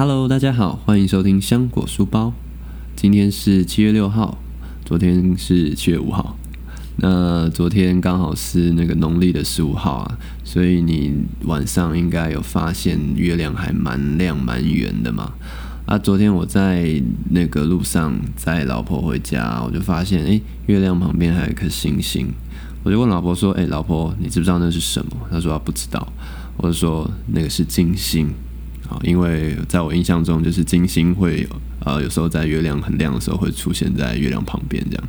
Hello，大家好，欢迎收听香果书包。今天是七月六号，昨天是七月五号。那昨天刚好是那个农历的十五号啊，所以你晚上应该有发现月亮还蛮亮、蛮圆的嘛。啊，昨天我在那个路上载老婆回家，我就发现，诶，月亮旁边还有一颗星星。我就问老婆说：“诶，老婆，你知不知道那是什么？”她说：“她不知道。”我就说：“那个是金星啊，因为在我印象中，就是金星会呃有时候在月亮很亮的时候会出现在月亮旁边这样。”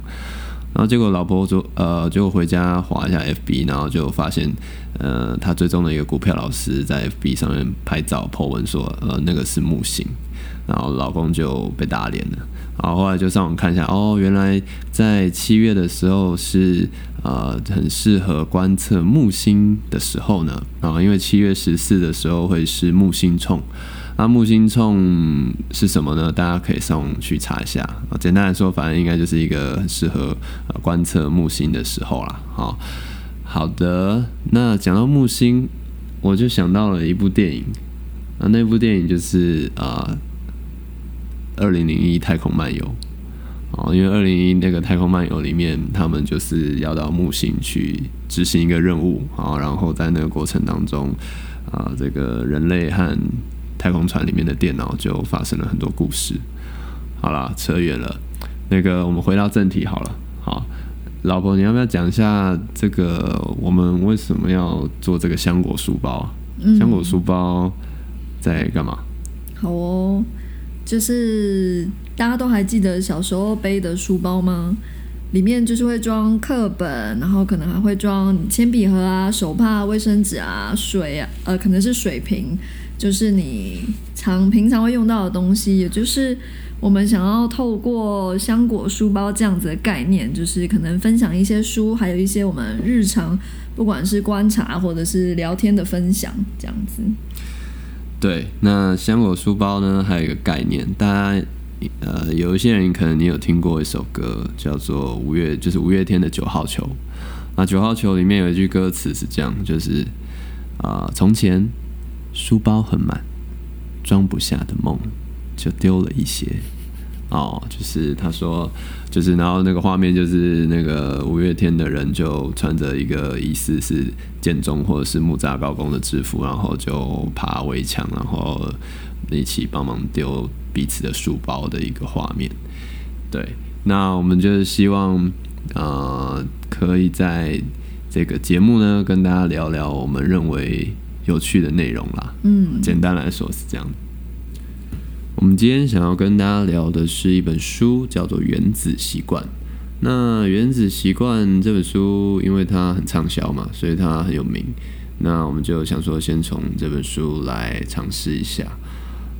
然后结果老婆就呃，结果回家滑一下 FB，然后就发现，呃，他追踪的一个股票老师在 FB 上面拍照 po 文说，呃，那个是木星，然后老公就被打脸了。然后后来就上网看一下，哦，原来在七月的时候是呃很适合观测木星的时候呢。然后因为七月十四的时候会是木星冲。那木星冲是什么呢？大家可以上网去查一下。简单来说，反正应该就是一个很适合观测木星的时候啦。好，好的。那讲到木星，我就想到了一部电影。啊，那部电影就是啊，《二零零一太空漫游》。哦，因为《二零零一》那个《太空漫游》里面，他们就是要到木星去执行一个任务啊，然后在那个过程当中啊，这个人类和太空船里面的电脑就发生了很多故事。好啦，扯远了。那个，我们回到正题好了。好，老婆，你要不要讲一下这个我们为什么要做这个香果书包？嗯，香果书包在干嘛？好哦，就是大家都还记得小时候背的书包吗？里面就是会装课本，然后可能还会装铅笔盒啊、手帕、卫生纸啊、水啊，呃，可能是水瓶。就是你常平常会用到的东西，也就是我们想要透过香果书包这样子的概念，就是可能分享一些书，还有一些我们日常不管是观察或者是聊天的分享这样子。对，那香果书包呢，还有一个概念，大家呃有一些人可能你有听过一首歌，叫做五月，就是五月天的九号球。那九号球里面有一句歌词是这样，就是啊、从前。书包很满，装不下的梦就丢了一些。哦，就是他说，就是然后那个画面就是那个五月天的人就穿着一个疑似是建中或者是木栅高工的制服，然后就爬围墙，然后一起帮忙丢彼此的书包的一个画面。对，那我们就是希望，呃，可以在这个节目呢跟大家聊聊我们认为。有趣的内容啦，嗯，简单来说是这样。我们今天想要跟大家聊的是一本书，叫做《原子习惯》。那《原子习惯》这本书，因为它很畅销嘛，所以它很有名。那我们就想说，先从这本书来尝试一下。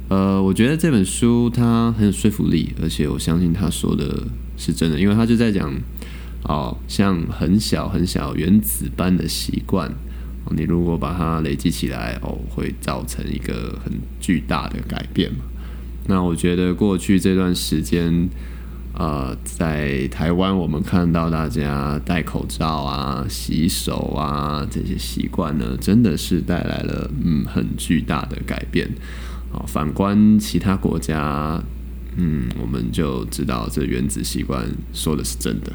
呃，我觉得这本书它很有说服力，而且我相信他说的是真的，因为他就在讲，哦，像很小很小原子般的习惯。你如果把它累积起来，哦，会造成一个很巨大的改变嘛。那我觉得过去这段时间，呃，在台湾我们看到大家戴口罩啊、洗手啊这些习惯呢，真的是带来了嗯很巨大的改变。好，反观其他国家，嗯，我们就知道这原子习惯说的是真的。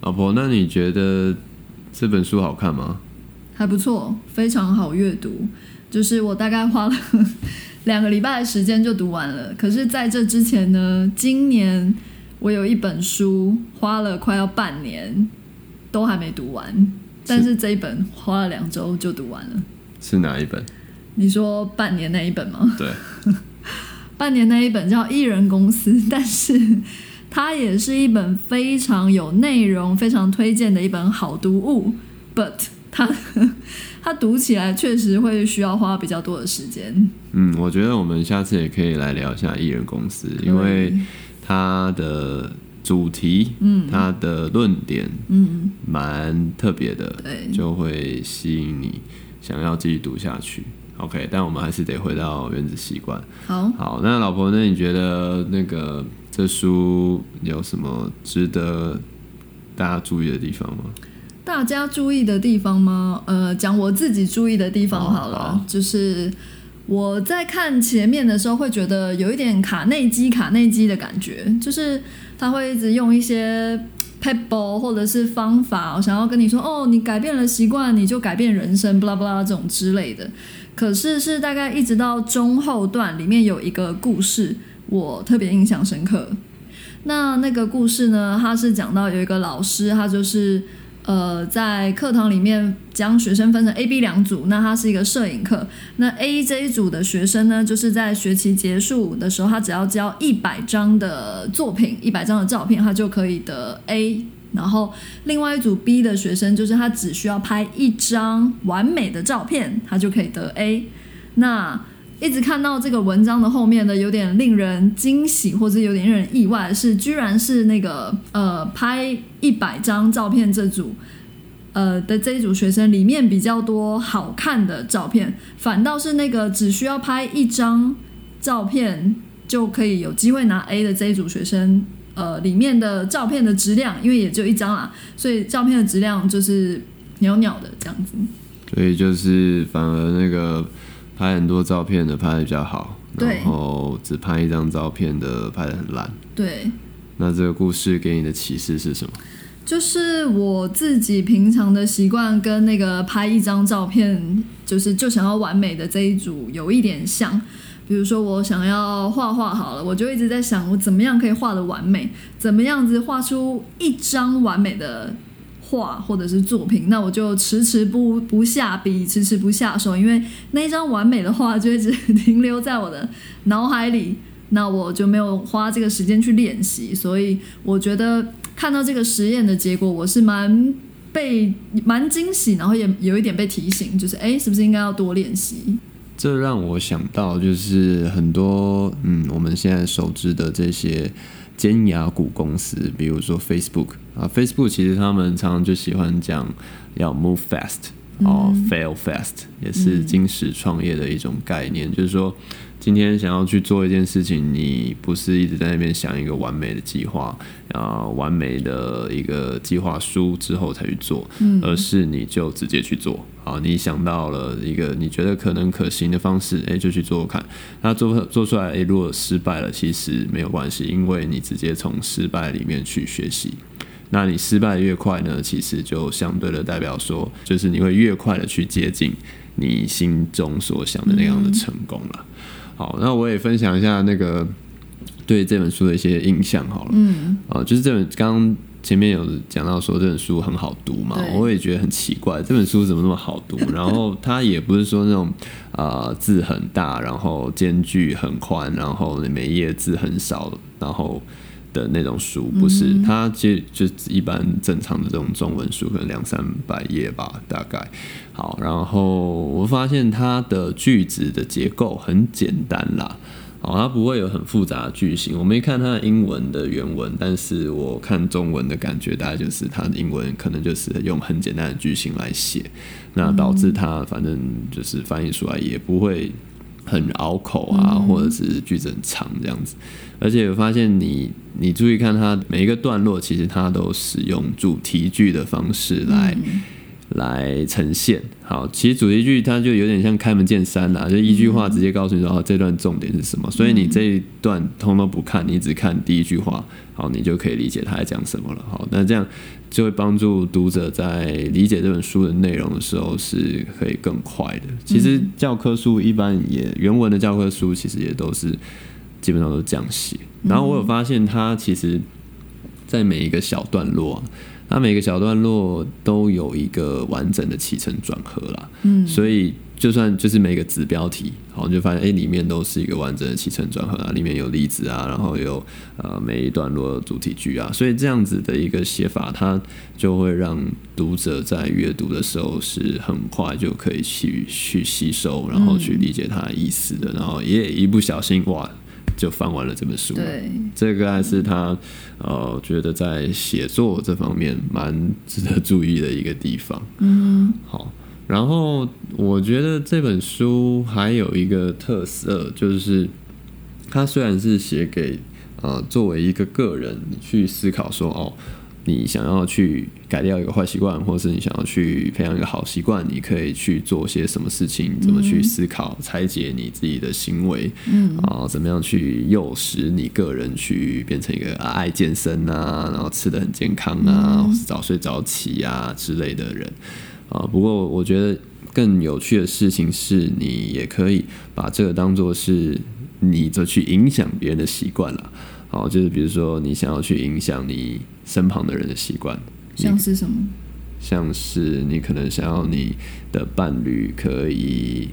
老婆，那你觉得这本书好看吗？还不错，非常好阅读。就是我大概花了 两个礼拜的时间就读完了。可是在这之前呢，今年我有一本书花了快要半年都还没读完，但是这一本花了两周就读完了。是哪一本？你说半年那一本吗？对，半年那一本叫《艺人公司》，但是它也是一本非常有内容、非常推荐的一本好读物。But 他 他读起来确实会需要花比较多的时间。嗯，我觉得我们下次也可以来聊一下艺人公司，因为他的主题，嗯，他的论点，嗯，蛮特别的，对，就会吸引你想要继续读下去。OK，但我们还是得回到原子习惯。好，好，那老婆，那你觉得那个这书有什么值得大家注意的地方吗？大家注意的地方吗？呃，讲我自己注意的地方好了，哦、好，就是我在看前面的时候会觉得有一点卡内基卡内基的感觉，就是他会一直用一些 pebble 或者是方法，我想要跟你说哦，你改变了习惯，你就改变人生，巴拉巴拉这种之类的。可是是大概一直到中后段里面有一个故事，我特别印象深刻。那那个故事呢，他是讲到有一个老师，他就是。呃，在课堂里面将学生分成 A、B 两组，那它是一个摄影课。那 A 这一组的学生呢，就是在学期结束的时候，他只要交一百张的作品、一百张的照片，他就可以得 A。然后另外一组 B 的学生，就是他只需要拍一张完美的照片，他就可以得 A。那一直看到这个文章的后面呢，有点令人惊喜，或者有点令人意外是，居然是那个呃拍一百张照片这组呃的这一组学生里面比较多好看的照片，反倒是那个只需要拍一张照片就可以有机会拿 A 的这一组学生，呃里面的照片的质量，因为也就一张啊，所以照片的质量就是鸟鸟的这样子。所以就是反而那个。拍很多照片的拍的比较好，然后只拍一张照片的拍的很烂。对，那这个故事给你的启示是什么？就是我自己平常的习惯跟那个拍一张照片，就是就想要完美的这一组有一点像。比如说我想要画画好了，我就一直在想我怎么样可以画的完美，怎么样子画出一张完美的。画或者是作品，那我就迟迟不不下笔，迟迟不下手，因为那一张完美的画就一直停留在我的脑海里，那我就没有花这个时间去练习。所以我觉得看到这个实验的结果，我是蛮被蛮惊喜，然后也有一点被提醒，就是哎，是不是应该要多练习？这让我想到，就是很多嗯，我们现在熟知的这些。尖牙股公司，比如说 Facebook 啊，Facebook 其实他们常常就喜欢讲要 move fast，哦、嗯、fail fast，也是金石创业的一种概念，嗯、就是说今天想要去做一件事情，你不是一直在那边想一个完美的计划，啊，完美的一个计划书之后才去做，嗯、而是你就直接去做。好，你想到了一个你觉得可能可行的方式，诶、欸，就去做做看。那做做出来，诶、欸，如果失败了，其实没有关系，因为你直接从失败里面去学习。那你失败越快呢，其实就相对的代表说，就是你会越快的去接近你心中所想的那样的成功了。嗯、好，那我也分享一下那个对这本书的一些印象好了。嗯，啊，就是这本刚刚。前面有讲到说这本书很好读嘛，我也觉得很奇怪，这本书怎么那么好读？然后它也不是说那种啊、呃、字很大，然后间距很宽，然后每页字很少，然后的那种书，不是，它其实就一般正常的这种中文书，可能两三百页吧，大概。好，然后我发现它的句子的结构很简单啦。好，它不会有很复杂的句型。我没看它的英文的原文，但是我看中文的感觉，大概就是它的英文可能就是用很简单的句型来写，那导致它反正就是翻译出来也不会很拗口啊，或者是句子很长这样子。而且我发现你你注意看它每一个段落，其实它都使用主题句的方式来。来呈现好，其实主题句它就有点像开门见山啦，就一句话直接告诉你说，哦，这段重点是什么，所以你这一段通通不看，你只看第一句话，好，你就可以理解他在讲什么了。好，那这样就会帮助读者在理解这本书的内容的时候是可以更快的。其实教科书一般也原文的教科书其实也都是基本上都这样写，然后我有发现它其实，在每一个小段落啊。它每个小段落都有一个完整的起承转合啦，嗯，所以就算就是每个子标题，好，你就发现哎、欸，里面都是一个完整的起承转合啊，里面有例子啊，然后有呃每一段落的主题句啊，所以这样子的一个写法，它就会让读者在阅读的时候是很快就可以去去吸收，然后去理解它的意思的，然后也一不小心哇。就翻完了这本书。对，这个还是他呃觉得在写作这方面蛮值得注意的一个地方。嗯，好。然后我觉得这本书还有一个特色，就是它虽然是写给呃作为一个个人去思考说哦，你想要去改掉一个坏习惯，或是你想要去培养一个好习惯，你可以去做些什么事情？怎么去思考、拆解你自己的行为？嗯，啊，怎么样去诱使你个人去变成一个爱健身啊，然后吃的很健康啊，或是早睡早起啊之类的人啊。不过我觉得更有趣的事情是，你也可以把这个当做是你的去影响别人的习惯了。好，就是比如说你想要去影响你身旁的人的习惯，像是什么？像是你可能想要你的伴侣可以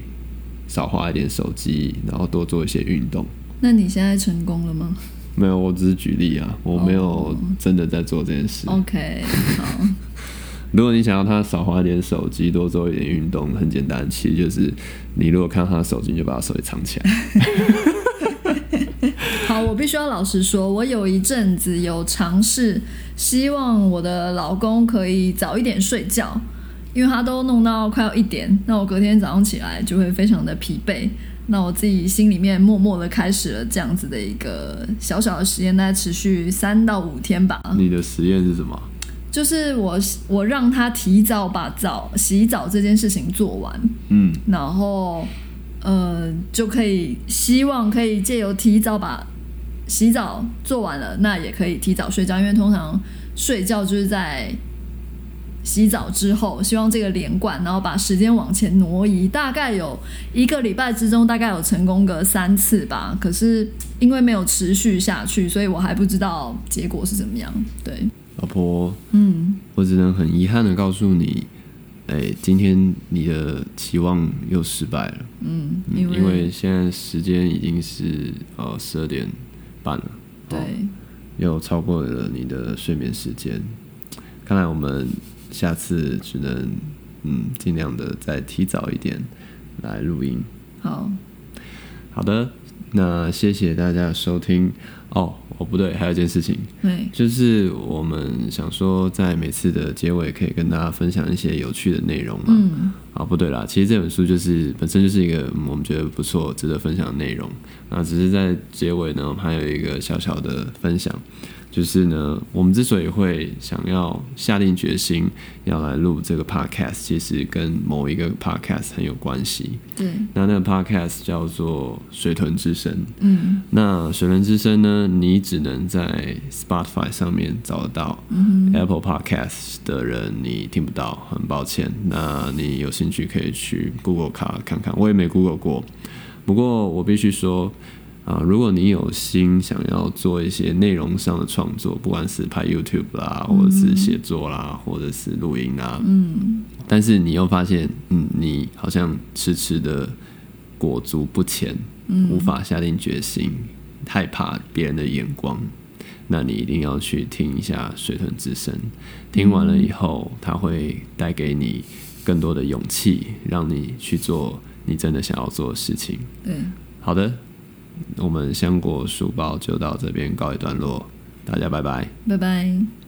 少花一点手机，然后多做一些运动。那你现在成功了吗？没有，我只是举例啊，我没有真的在做这件事。Oh, OK，好。如果你想要他少花一点手机，多做一点运动，很简单，其实就是你如果看到他的手机，你就把他手机藏起来。好，我必须要老实说，我有一阵子有尝试，希望我的老公可以早一点睡觉，因为他都弄到快要一点，那我隔天早上起来就会非常的疲惫。那我自己心里面默默的开始了这样子的一个小小的实验，大概持续三到五天吧。你的实验是什么？就是我我让他提早把澡洗澡这件事情做完，嗯，然后。呃，就可以希望可以借由提早把洗澡做完了，那也可以提早睡觉，因为通常睡觉就是在洗澡之后。希望这个连贯，然后把时间往前挪移，大概有一个礼拜之中，大概有成功个三次吧。可是因为没有持续下去，所以我还不知道结果是怎么样。对，老婆，嗯，我只能很遗憾的告诉你。哎、欸，今天你的期望又失败了。嗯，因为，因为现在时间已经是呃十二点半了，对，又超过了你的睡眠时间。看来我们下次只能嗯尽量的再提早一点来录音。好，好的。那谢谢大家的收听哦，哦不对，还有一件事情，对，就是我们想说在每次的结尾可以跟大家分享一些有趣的内容嘛，嗯，啊不对啦，其实这本书就是本身就是一个我们觉得不错、值得分享的内容，那只是在结尾呢，我们还有一个小小的分享。就是呢，我们之所以会想要下定决心要来录这个 podcast，其实跟某一个 podcast 很有关系。对，那那个 podcast 叫做《水豚之声》。嗯，那《水豚之声》呢，你只能在 Spotify 上面找得到。嗯，Apple Podcast 的人你听不到，很抱歉。那你有兴趣可以去 Google 卡看看，我也没 Google 过。不过我必须说。啊，如果你有心想要做一些内容上的创作，不管是拍 YouTube 啦，或者是写作啦，或者是录音啦，嗯，但是你又发现，嗯，你好像迟迟的裹足不前，无法下定决心，害怕别人的眼光，那你一定要去听一下《水豚之声》，听完了以后，它会带给你更多的勇气，让你去做你真的想要做的事情。对，好的。我们香果书包就到这边告一段落，大家拜拜，拜拜。